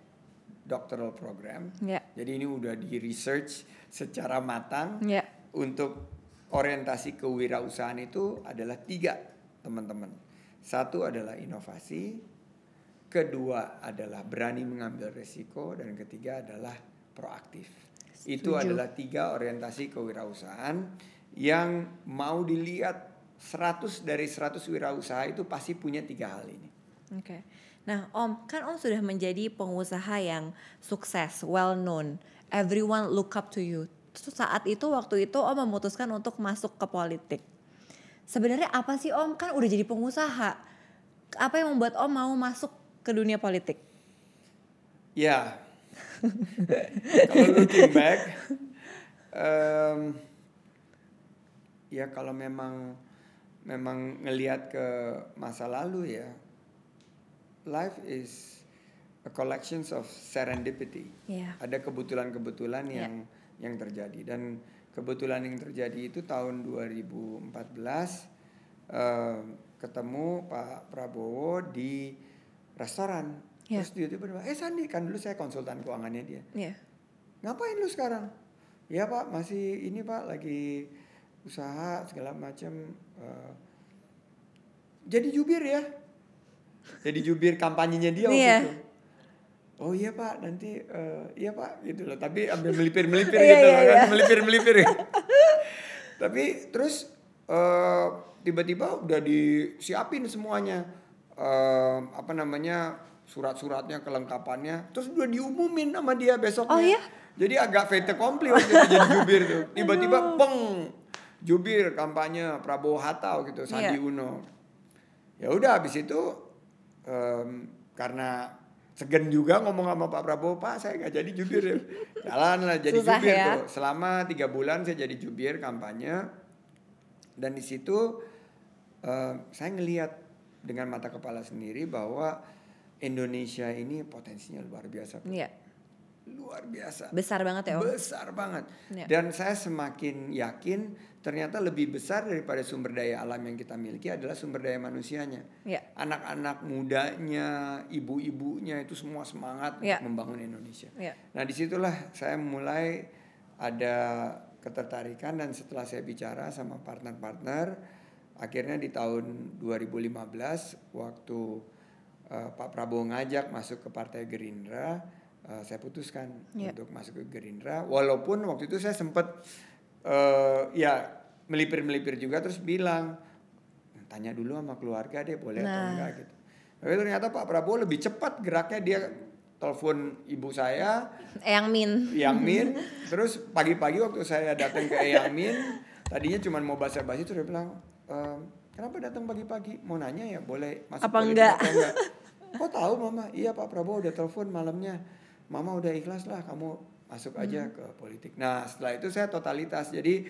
doctoral program. Ya. Jadi ini udah di research secara matang Ya. untuk orientasi kewirausahaan itu adalah tiga teman-teman. Satu adalah inovasi, kedua adalah berani mengambil resiko, dan ketiga adalah proaktif. Itu Setuju. adalah tiga orientasi kewirausahaan yang mau dilihat 100 dari 100 wirausaha itu pasti punya tiga hal ini. Oke. Nah, Om, kan Om sudah menjadi pengusaha yang sukses, well known. Everyone look up to you. Terus saat itu waktu itu Om memutuskan untuk masuk ke politik. Sebenarnya apa sih Om? Kan udah jadi pengusaha. Apa yang membuat Om mau masuk ke dunia politik? Ya, kalau looking back, em, ya kalau memang memang ngelihat ke masa lalu ya, life is a collections of serendipity. Iya. Ada kebetulan-kebetulan Ya. yang yang terjadi dan kebetulan yang terjadi itu tahun 2014 em, ketemu Pak Prabowo di restoran. Ya. Terus dia tiba-tiba, eh Sandi kan dulu saya konsultan keuangannya dia. Iya. Ngapain lu sekarang? Ya Pak masih ini Pak lagi usaha segala macam. eh, jadi jubir ya. Jadi jubir kampanyenya dia waktu Iya. itu. Oh iya Pak nanti eh, iya Pak gitu loh. Tapi ambil melipir-melipir Iya, gitu iya, loh iya. kan melipir-melipir. Tapi terus eh, tiba-tiba udah disiapin semuanya. Eh, apa namanya surat-suratnya kelengkapannya terus udah diumumin sama dia besoknya Oh, iya? jadi agak fait accompli waktu itu jadi jubir tuh tiba-tiba peng jubir kampanye Prabowo Hatta gitu Sandi Iya. Uno ya udah habis itu em, karena segen juga ngomong sama Pak Prabowo, Pak saya nggak jadi jubir ya. Jalan lah jadi Susah jubir ya. tuh. Selama tiga bulan saya jadi jubir kampanye. Dan di situ eh, saya ngelihat dengan mata kepala sendiri bahwa Indonesia ini potensinya luar biasa. Iya. Luar biasa. Besar banget ya, Om. Besar banget. Iya. Dan saya semakin yakin ternyata lebih besar daripada sumber daya alam yang kita miliki adalah sumber daya manusianya. Iya. Anak-anak mudanya, ibu-ibunya itu semua semangat Iya. untuk membangun Indonesia. Iya. Nah di situlah saya mulai ada ketertarikan dan setelah saya bicara sama partner-partner, akhirnya di tahun 2015 waktu eh, Pak Prabowo ngajak masuk ke Partai Gerindra, eh, saya putuskan Iya. untuk masuk ke Gerindra. Walaupun waktu itu saya sempat eh, ya melipir-melipir juga terus bilang tanya dulu sama keluarga deh boleh atau Nah. enggak gitu. Tapi ternyata Pak Prabowo lebih cepat geraknya dia telepon ibu saya Eyang Min. Yang Min terus pagi-pagi waktu saya datang ke Yang Min tadinya cuma mau basa-basi terus dia bilang "Ehm, kenapa datang pagi-pagi? Mau nanya ya boleh masuk Apa enggak?" atau enggak? Kok tahu mama? Iya Pak Prabowo udah telepon malamnya. Mama udah ikhlas lah kamu masuk aja ke politik. Nah setelah itu saya totalitas. Jadi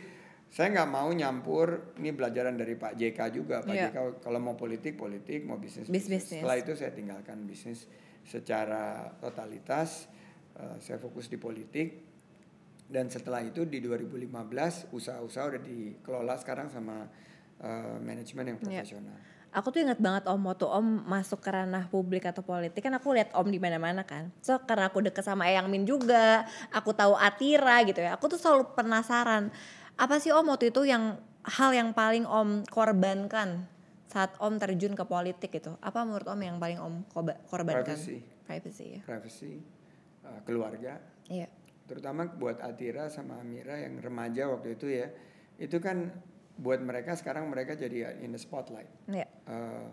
saya nggak mau nyampur. Ini pelajaran dari Pak JK juga. Pak Iya. JK kalau mau politik politik mau bisnis Bis-bisnis. setelah itu saya tinggalkan bisnis secara totalitas. Eh, saya fokus di politik. Dan setelah itu di 2015 usaha-usaha udah dikelola sekarang sama eh, manajemen yang Iya. profesional. Aku tuh inget banget Om waktu Om masuk ke ranah publik atau politik kan aku lihat Om di mana-mana kan. So karena aku deket sama Eyang Min juga, aku tahu Atira gitu ya. Aku tuh selalu penasaran apa sih Om waktu itu yang hal yang paling Om korbankan saat Om terjun ke politik gitu. Apa menurut Om yang paling Om korbankan? Privacy. Privacy ya. Privacy, eh, keluarga, Iya. terutama buat Atira sama Amira yang remaja waktu itu ya, itu kan buat mereka sekarang mereka jadi in the spotlight. Iya. Eh,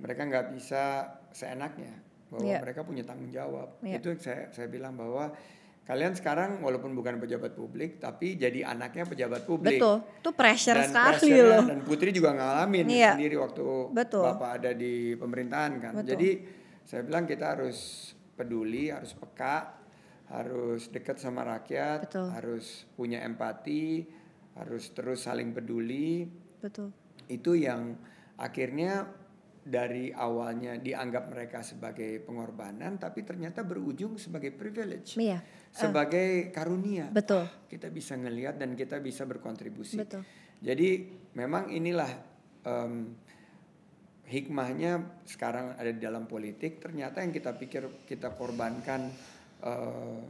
mereka nggak bisa seenaknya bahwa Iya. mereka punya tanggung jawab. Iya. Itu saya saya bilang bahwa kalian sekarang walaupun bukan pejabat publik tapi jadi anaknya pejabat publik. Betul. Itu pressure Dan sekali loh. Dan Putri juga ngalamin Iya. sendiri waktu Betul. Bapak ada di pemerintahan kan. Betul. Jadi saya bilang kita harus peduli, harus peka, harus dekat sama rakyat, Betul. harus punya empati, harus terus saling peduli. Betul. Itu yang akhirnya dari awalnya dianggap mereka sebagai pengorbanan tapi ternyata berujung sebagai privilege. Iya. Sebagai karunia. Betul. Kita bisa ngelihat dan kita bisa berkontribusi. Betul. Jadi memang inilah em, hikmahnya sekarang ada di dalam politik. Ternyata yang kita pikir kita korbankan eh,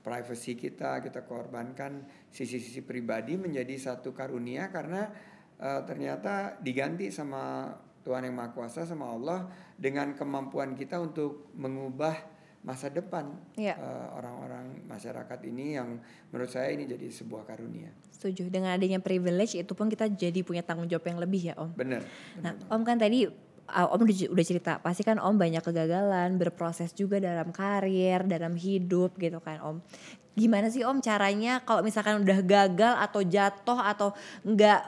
privacy kita, kita korbankan sisi-sisi pribadi menjadi satu karunia karena eh, ternyata diganti sama Tuhan yang Maha Kuasa sama Allah dengan kemampuan kita untuk mengubah masa depan Iya. eh, orang-orang masyarakat ini yang menurut saya ini jadi sebuah karunia. Setuju. Dengan adanya privilege itu pun kita jadi punya tanggung jawab yang lebih ya Om. Bener. Nah, Om kan tadi uh, Om udah udah cerita, pasti kan Om banyak kegagalan, berproses juga dalam karir, dalam hidup gitu kan Om. Gimana sih Om caranya kalau misalkan udah gagal atau jatuh atau nggak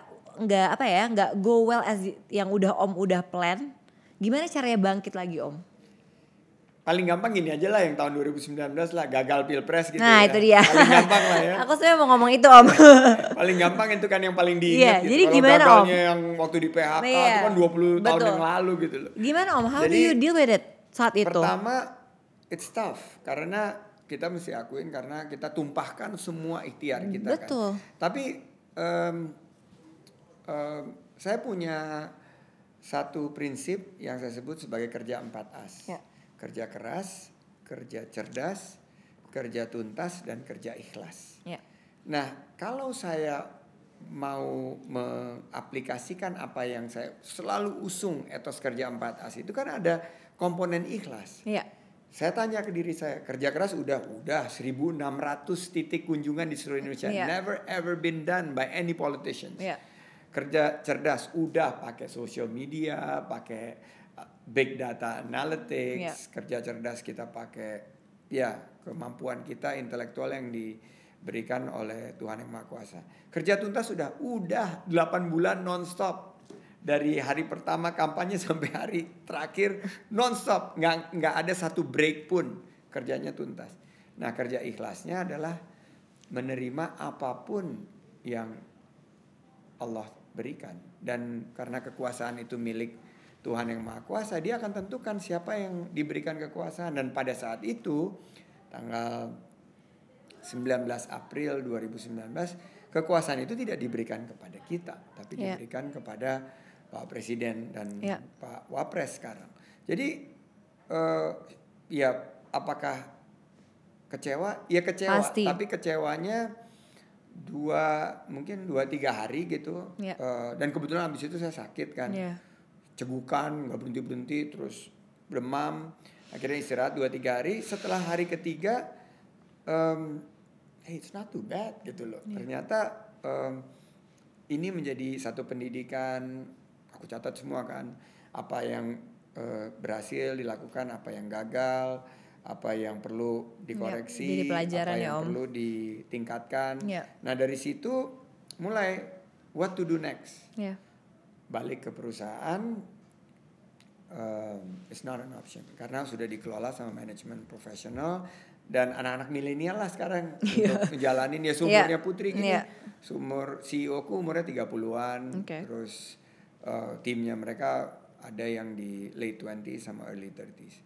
nggak apa ya, nggak go well as yang udah Om udah plan, gimana caranya bangkit lagi Om? Paling gampang gini aja lah yang tahun 2019 lah gagal pilpres gitu nah ya. itu dia. Paling gampang lah ya. Aku sebenarnya mau ngomong itu Om. paling gampang itu kan yang paling Iya, diingat gitu. jadi Kalau gimana, Om? yang waktu di PHK Iya, itu kan 20 tahun betul. yang lalu gitu loh. gimana Om? How do Jadi, you deal with it saat itu? Pertama it's tough karena kita mesti akuin karena kita tumpahkan semua ikhtiar kita Betul. kan. Tapi em, em, saya punya satu prinsip yang saya sebut sebagai kerja empat as. Ya. Kerja keras, kerja cerdas, kerja tuntas dan kerja ikhlas. Ya. Nah, kalau saya mau mengaplikasikan apa yang saya selalu usung etos kerja 4As itu kan ada komponen ikhlas. Iya. Saya tanya ke diri saya, kerja keras udah udah 1600 titik kunjungan di seluruh Indonesia. Iya. Never ever been done by any politicians. Iya. Kerja cerdas udah pakai social media, pakai big data analytics, Iya. kerja cerdas kita pakai ya kemampuan kita intelektual yang diberikan oleh Tuhan yang Maha Kuasa. Kerja tuntas sudah udah 8 bulan nonstop dari hari pertama kampanye sampai hari terakhir nonstop nggak nggak ada satu break pun kerjanya tuntas nah kerja ikhlasnya adalah menerima apa pun yang Allah berikan dan karena kekuasaan itu milik Tuhan yang Maha Kuasa dia akan tentukan siapa yang diberikan kekuasaan dan pada saat itu tanggal 19 April 2019 kekuasaan itu tidak diberikan kepada kita tapi Yeah. diberikan kepada Pak Presiden dan Yeah. Pak Wapres sekarang. Jadi eh, ya apakah kecewa? Ya kecewa, Pasti. tapi kecewanya dua mungkin dua tiga hari gitu. Yeah. Eh, dan kebetulan habis itu saya sakit kan, Iya. Cegukan nggak berhenti berhenti terus demam. Akhirnya istirahat dua tiga hari. Setelah hari ketiga, em, hey it's not too bad gitu loh. Iya. Ternyata em, ini menjadi satu pendidikan. Aku catat semua kan apa yang eh, berhasil dilakukan, apa yang gagal, apa yang perlu dikoreksi, pelajaran apa ya, yang Om. perlu ditingkatkan. Iya. Nah dari situ mulai what to do next. Iya. Balik ke perusahaan um, it's not an option karena sudah dikelola sama manajemen profesional dan anak-anak milenial lah sekarang untuk menjalanin ya seumurnya Putri gini. Iya. Sumur CEO ku umurnya 30-an. Oke. Terus uh, timnya mereka ada yang di late 20 sama early 30s.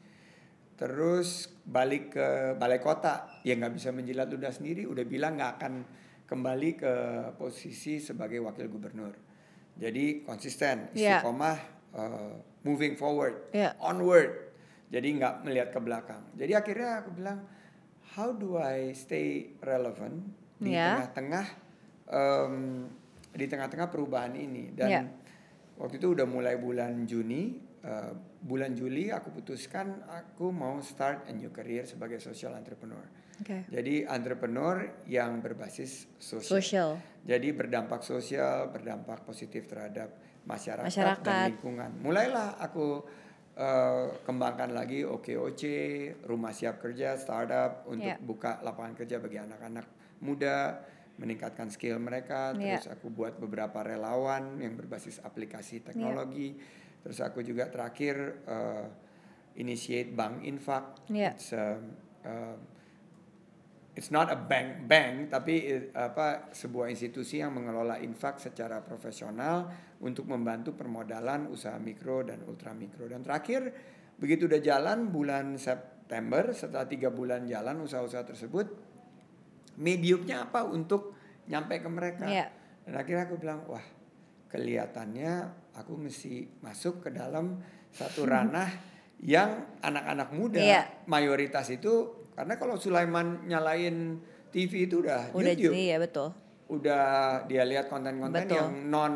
Terus balik ke balai kota, ya nggak bisa menjilat ludah sendiri, udah bilang nggak akan kembali ke posisi sebagai wakil gubernur. Jadi konsisten, Iya. istiqomah, uh, moving forward, Iya. onward. Jadi nggak melihat ke belakang. Jadi akhirnya aku bilang, how do I stay relevant di Iya. tengah-tengah em, di tengah-tengah perubahan ini dan Iya. waktu itu udah mulai bulan Juni, eh, bulan Juli aku putuskan aku mau start a new career sebagai social entrepreneur. Oke. Jadi entrepreneur yang berbasis sosial. Social. Jadi berdampak sosial, berdampak positif terhadap masyarakat, Masyarakat. dan lingkungan. Mulailah aku eh, kembangkan lagi OKOC, rumah siap kerja, startup untuk Iya. buka lapangan kerja bagi anak-anak muda, meningkatkan skill mereka. Iya. Terus aku buat beberapa relawan yang berbasis aplikasi teknologi. Terus aku juga terakhir eh, initiate Bank Infak. It's, um, um, it's not a bank bank tapi i- apa sebuah institusi yang mengelola infak secara profesional untuk membantu permodalan usaha mikro dan ultra mikro dan terakhir begitu udah jalan bulan September setelah tiga bulan jalan usaha-usaha tersebut mediumnya apa untuk nyampe ke mereka Iya. dan akhirnya aku bilang wah kelihatannya aku mesti masuk ke dalam satu ranah yang anak-anak muda Iya. mayoritas itu karena kalau Sulaiman nyalain TV itu udah, Udah YouTube iya betul. udah dia lihat konten-konten yang non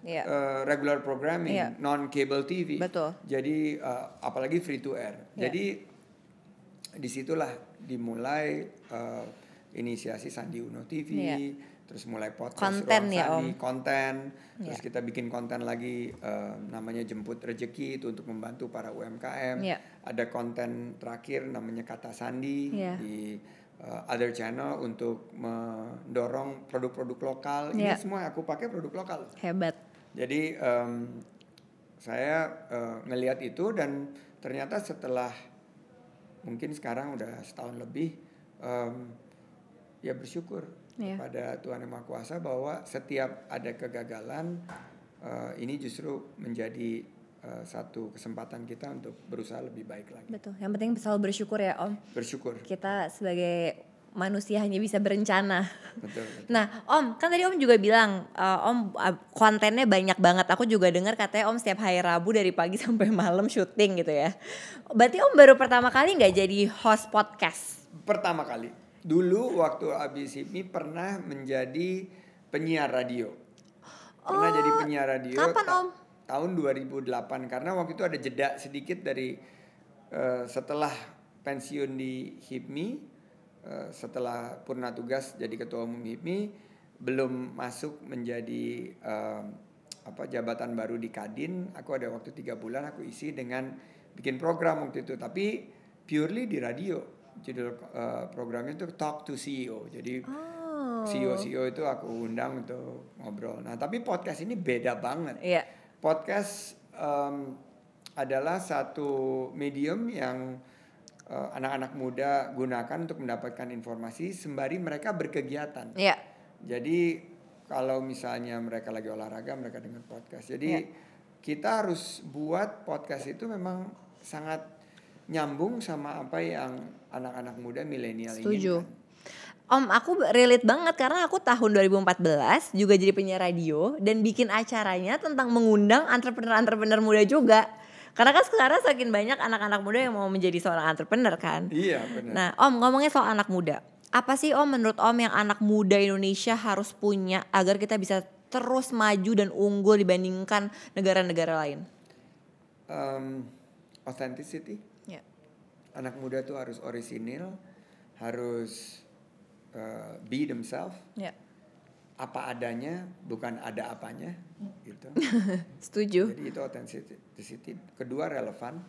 Iya. eh, regular programming, Iya. non cable TV. Betul. Jadi eh, apalagi free to air. Iya. Jadi di situlah dimulai eh, inisiasi Sandi Uno TV, Iya. Terus mulai podcast Konten Ruang ya, Sandi, Om. konten, terus Iya. kita bikin konten lagi eh, namanya Jemput Rezeki itu untuk membantu para UMKM. Iya. Ada konten terakhir namanya Kata Sandi Iya. di uh, other channel untuk mendorong produk-produk lokal. Ini Iya. semua aku pakai produk lokal. Hebat. Jadi em, saya uh, ngelihat itu dan ternyata setelah mungkin sekarang udah setahun lebih em, ya bersyukur Iya. kepada Tuhan Yang Maha Kuasa bahwa setiap ada kegagalan uh, ini justru menjadi uh, satu kesempatan kita untuk berusaha lebih baik lagi. Betul. Yang penting selalu bersyukur ya Om. Bersyukur. Kita sebagai manusia hanya bisa berencana. Betul. betul. Nah, Om, kan tadi Om juga bilang uh, Om uh, kontennya banyak banget. Aku juga dengar katanya Om setiap hari Rabu dari pagi sampai malam syuting gitu ya. Berarti Om baru pertama kali nggak jadi host podcast? Pertama kali. Dulu waktu abis ini pernah menjadi penyiar radio. Pernah Oh, jadi penyiar radio. kapan, Om? Tahun 2008 karena waktu itu ada jeda sedikit dari eh, setelah pensiun di HIPMI, eh, setelah purna tugas jadi ketua umum HIPMI, belum masuk menjadi eh, apa jabatan baru di Kadin. Aku ada waktu tiga bulan aku isi dengan bikin program waktu itu, tapi purely di radio. Judul eh, programnya itu Talk to CEO. Jadi Oh. CEO CEO itu aku undang untuk ngobrol. Nah tapi podcast ini beda banget. Iya. podcast em, adalah satu medium yang eh, anak-anak muda gunakan untuk mendapatkan informasi sembari mereka berkegiatan. Iya. Jadi kalau misalnya mereka lagi olahraga mereka dengar podcast. Jadi Ya. kita harus buat podcast itu memang sangat nyambung sama apa yang anak-anak muda milenial Setuju. inginkan. Om, aku relate banget karena aku tahun 2014 juga jadi penyiar radio dan bikin acaranya tentang mengundang entrepreneur-entrepreneur muda juga. Karena kan sekarang semakin banyak anak-anak muda yang mau menjadi seorang entrepreneur kan. Iya benar. Nah, Om ngomongnya soal anak muda. Apa sih Om menurut Om yang anak muda Indonesia harus punya agar kita bisa terus maju dan unggul dibandingkan negara-negara lain? Em, authenticity. Anak muda tuh harus orisinil, harus eh, be themselves, Ya. apa adanya, bukan ada apanya, gitu. Setuju. Jadi itu authenticity. Kedua relevan.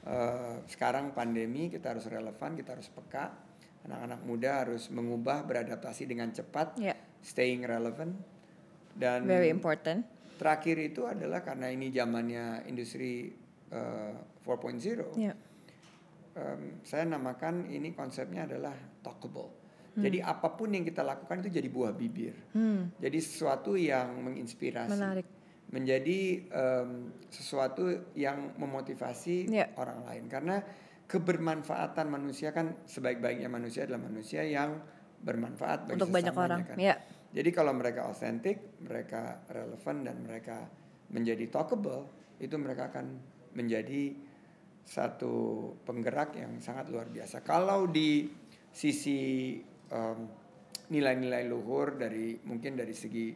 Eh, sekarang pandemi kita harus relevan, kita harus peka. Anak-anak muda harus mengubah, beradaptasi dengan cepat, Ya. staying relevant. Dan Very important. terakhir itu adalah karena ini zamannya industri eh, 4.0. Ya. Em, saya namakan ini konsepnya adalah talkable. Jadi apa pun yang kita lakukan itu jadi buah bibir. Hmm, Jadi sesuatu yang menginspirasi. menarik. Menjadi em, sesuatu yang memotivasi Ya. orang lain. Karena kebermanfaatan manusia kan sebaik-baiknya manusia adalah manusia yang bermanfaat bagi Untuk banyak orang. kan. Ya. Jadi kalau mereka otentik, mereka relevan dan mereka menjadi talkable, itu mereka akan menjadi satu penggerak yang sangat luar biasa. Kalau di sisi em, nilai-nilai luhur dari mungkin dari segi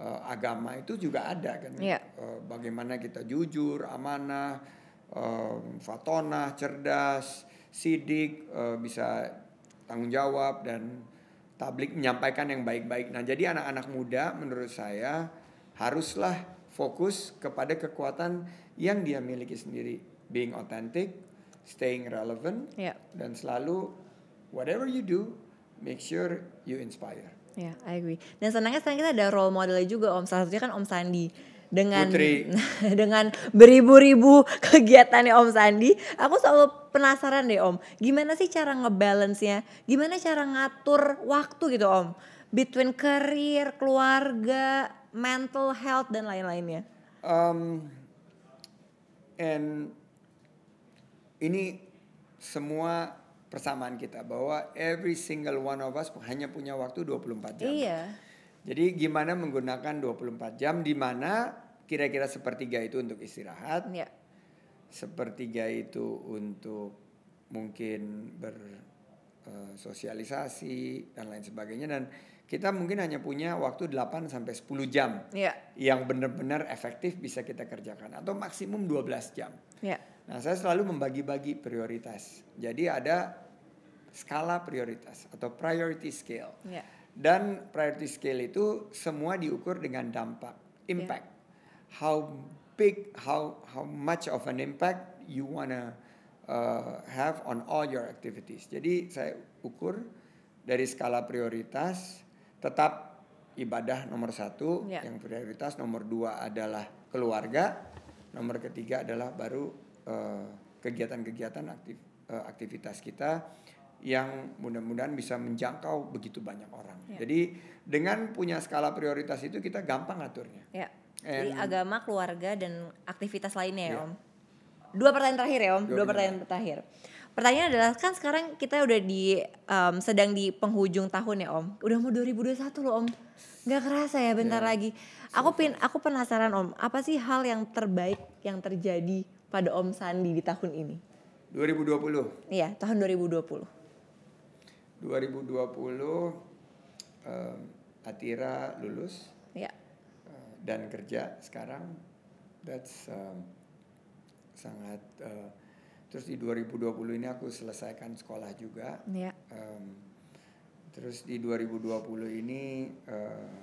eh, agama itu juga ada kan. Iya. Eh, bagaimana kita jujur, amanah, em, fatonah, cerdas, sidik, eh, bisa tanggung jawab dan tablik menyampaikan yang baik-baik. Nah, jadi anak-anak muda menurut saya haruslah fokus kepada kekuatan yang dia miliki sendiri, being authentic, staying relevant, Ya. dan selalu whatever you do, make sure you inspire. Ya, I agree. Dan senangnya sekarang kita ada role modelnya juga Om. Salah satunya kan Om Sandi. Dengan Putri. dengan beribu-ribu kegiatannya Om Sandi, aku selalu penasaran deh Om. Gimana sih cara ngebalance-nya? Gimana cara ngatur waktu gitu Om? Between career, keluarga, mental health dan lain-lainnya. Um, and ini semua persamaan kita bahwa every single one of us hanya punya waktu 24 jam. Iya. Jadi gimana menggunakan 24 jam di mana kira-kira sepertiga itu untuk istirahat, Ya. sepertiga itu untuk mungkin bersosialisasi dan lain sebagainya dan kita mungkin hanya punya waktu 8 sampai 10 jam Ya. yang benar-benar efektif bisa kita kerjakan atau maksimum 12 jam. Ya. Nah, saya selalu membagi-bagi prioritas. Jadi ada skala prioritas atau priority scale. Ya. Dan priority scale itu semua diukur dengan dampak, impact. How big, how how much of an impact you wanna uh, have on all your activities. Jadi saya ukur dari skala prioritas tetap ibadah nomor satu, Ya. yang prioritas nomor dua adalah keluarga, nomor ketiga adalah baru uh, kegiatan-kegiatan aktif, uh, aktivitas kita yang mudah-mudahan bisa menjangkau begitu banyak orang. Ya. Jadi dengan punya skala prioritas itu kita gampang ngaturnya. Ya. Jadi agama, keluarga dan aktivitas lainnya ya, Iya. Om. Dua pertanyaan terakhir ya, Om. Dua Dua, pertanyaan terakhir. Pertanyaan adalah kan sekarang kita udah di em, sedang di penghujung tahun ya, Om. Udah mau 2021 loh, Om. Nggak kerasa ya bentar Iya. lagi. Aku pin aku penasaran, Om. Apa sih hal yang terbaik yang terjadi pada Om Sandi di tahun ini? 2020. Iya, tahun 2020. 2020 em, Atira lulus Iya. eh, dan kerja sekarang. That's um, sangat eh, terus di 2020 ini aku selesaikan sekolah juga. Iya. Em, terus di 2020 ini eh,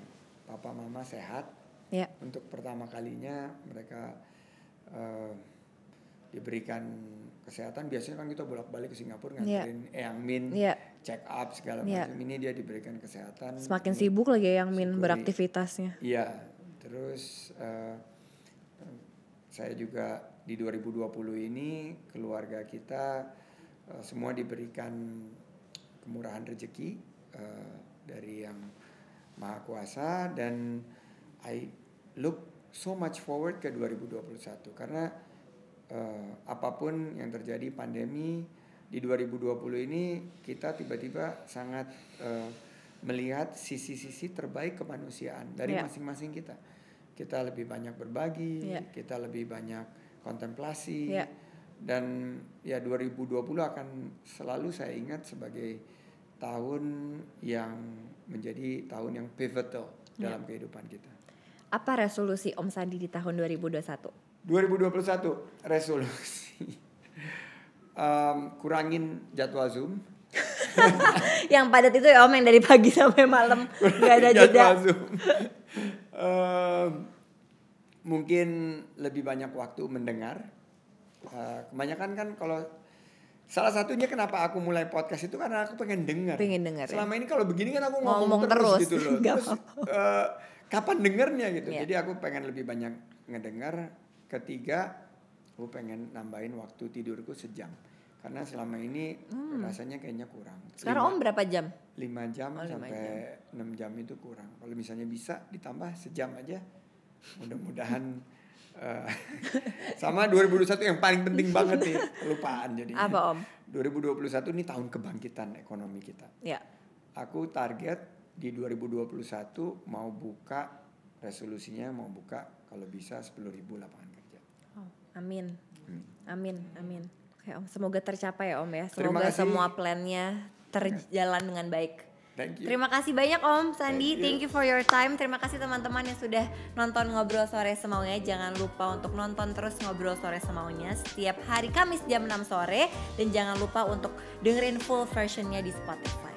papa mama sehat. Iya. Untuk pertama kalinya mereka eh, diberikan kesehatan. Biasanya kan kita bolak-balik ke Singapura Iya. nganterin Eyang Min, Iya. check up segala Iya. macam. Ini dia diberikan kesehatan. Semakin sibuk lagi ya yang Min Syukuri. beraktivitasnya. Iya, terus eh, saya juga di 2020 ini keluarga kita uh, semua diberikan kemurahan rezeki uh, dari yang maha kuasa dan I look so much forward ke 2021 karena uh, apa pun yang terjadi pandemi di 2020 ini kita tiba-tiba sangat uh, melihat sisi-sisi terbaik kemanusiaan dari Yeah. masing-masing kita. Kita lebih banyak berbagi, Yeah. kita lebih banyak kontemplasi Yeah. dan ya 2020 akan selalu saya ingat sebagai tahun yang menjadi tahun yang pivotal Yeah. dalam kehidupan kita. Apa resolusi Om Sandi di tahun 2021? 2021 resolusi Em, kurangin jadwal Zoom. yang padat itu ya Om yang dari pagi sampai malam nggak ada jeda. Zoom. Mungkin lebih banyak waktu mendengar. Eh, kebanyakan kan kalau salah satunya kenapa aku mulai podcast itu karena aku pengen dengar. Pengen dengar, ya. Selama ini kalau begini kan aku ngomong, Ngomong terus, terus, gitu loh. Terus eh, kapan dengernya gitu. Iya. Jadi aku pengen lebih banyak ngedengar. Ketiga, aku pengen nambahin waktu tidurku sejam. Karena selama ini rasanya kayaknya kurang. Hmm. Sekarang Lima- Om berapa jam? 5 jam Oh, lima sampai 6 jam itu kurang. Kalau misalnya bisa ditambah sejam aja, mudah-mudahan eh, sama 2021 yang paling penting banget nih kelupaan jadi. Apa Om? 2021 ini tahun kebangkitan ekonomi kita. Ya. Aku target di 2021 mau buka resolusinya mau buka kalau bisa 10.000 lapangan kerja. Oh, amin. Hmm. Amin, amin. Oke Om, semoga tercapai ya Om ya. Semoga semua plannya terjalan dengan baik. Thank you. Terima kasih banyak Om Sandi, Thank you. thank you for your time. Terima kasih teman-teman yang sudah nonton Ngobrol Sore Semaunya. Jangan lupa untuk nonton terus Ngobrol Sore Semaunya setiap hari Kamis jam 6 sore dan jangan lupa untuk dengerin full versionnya di Spotify.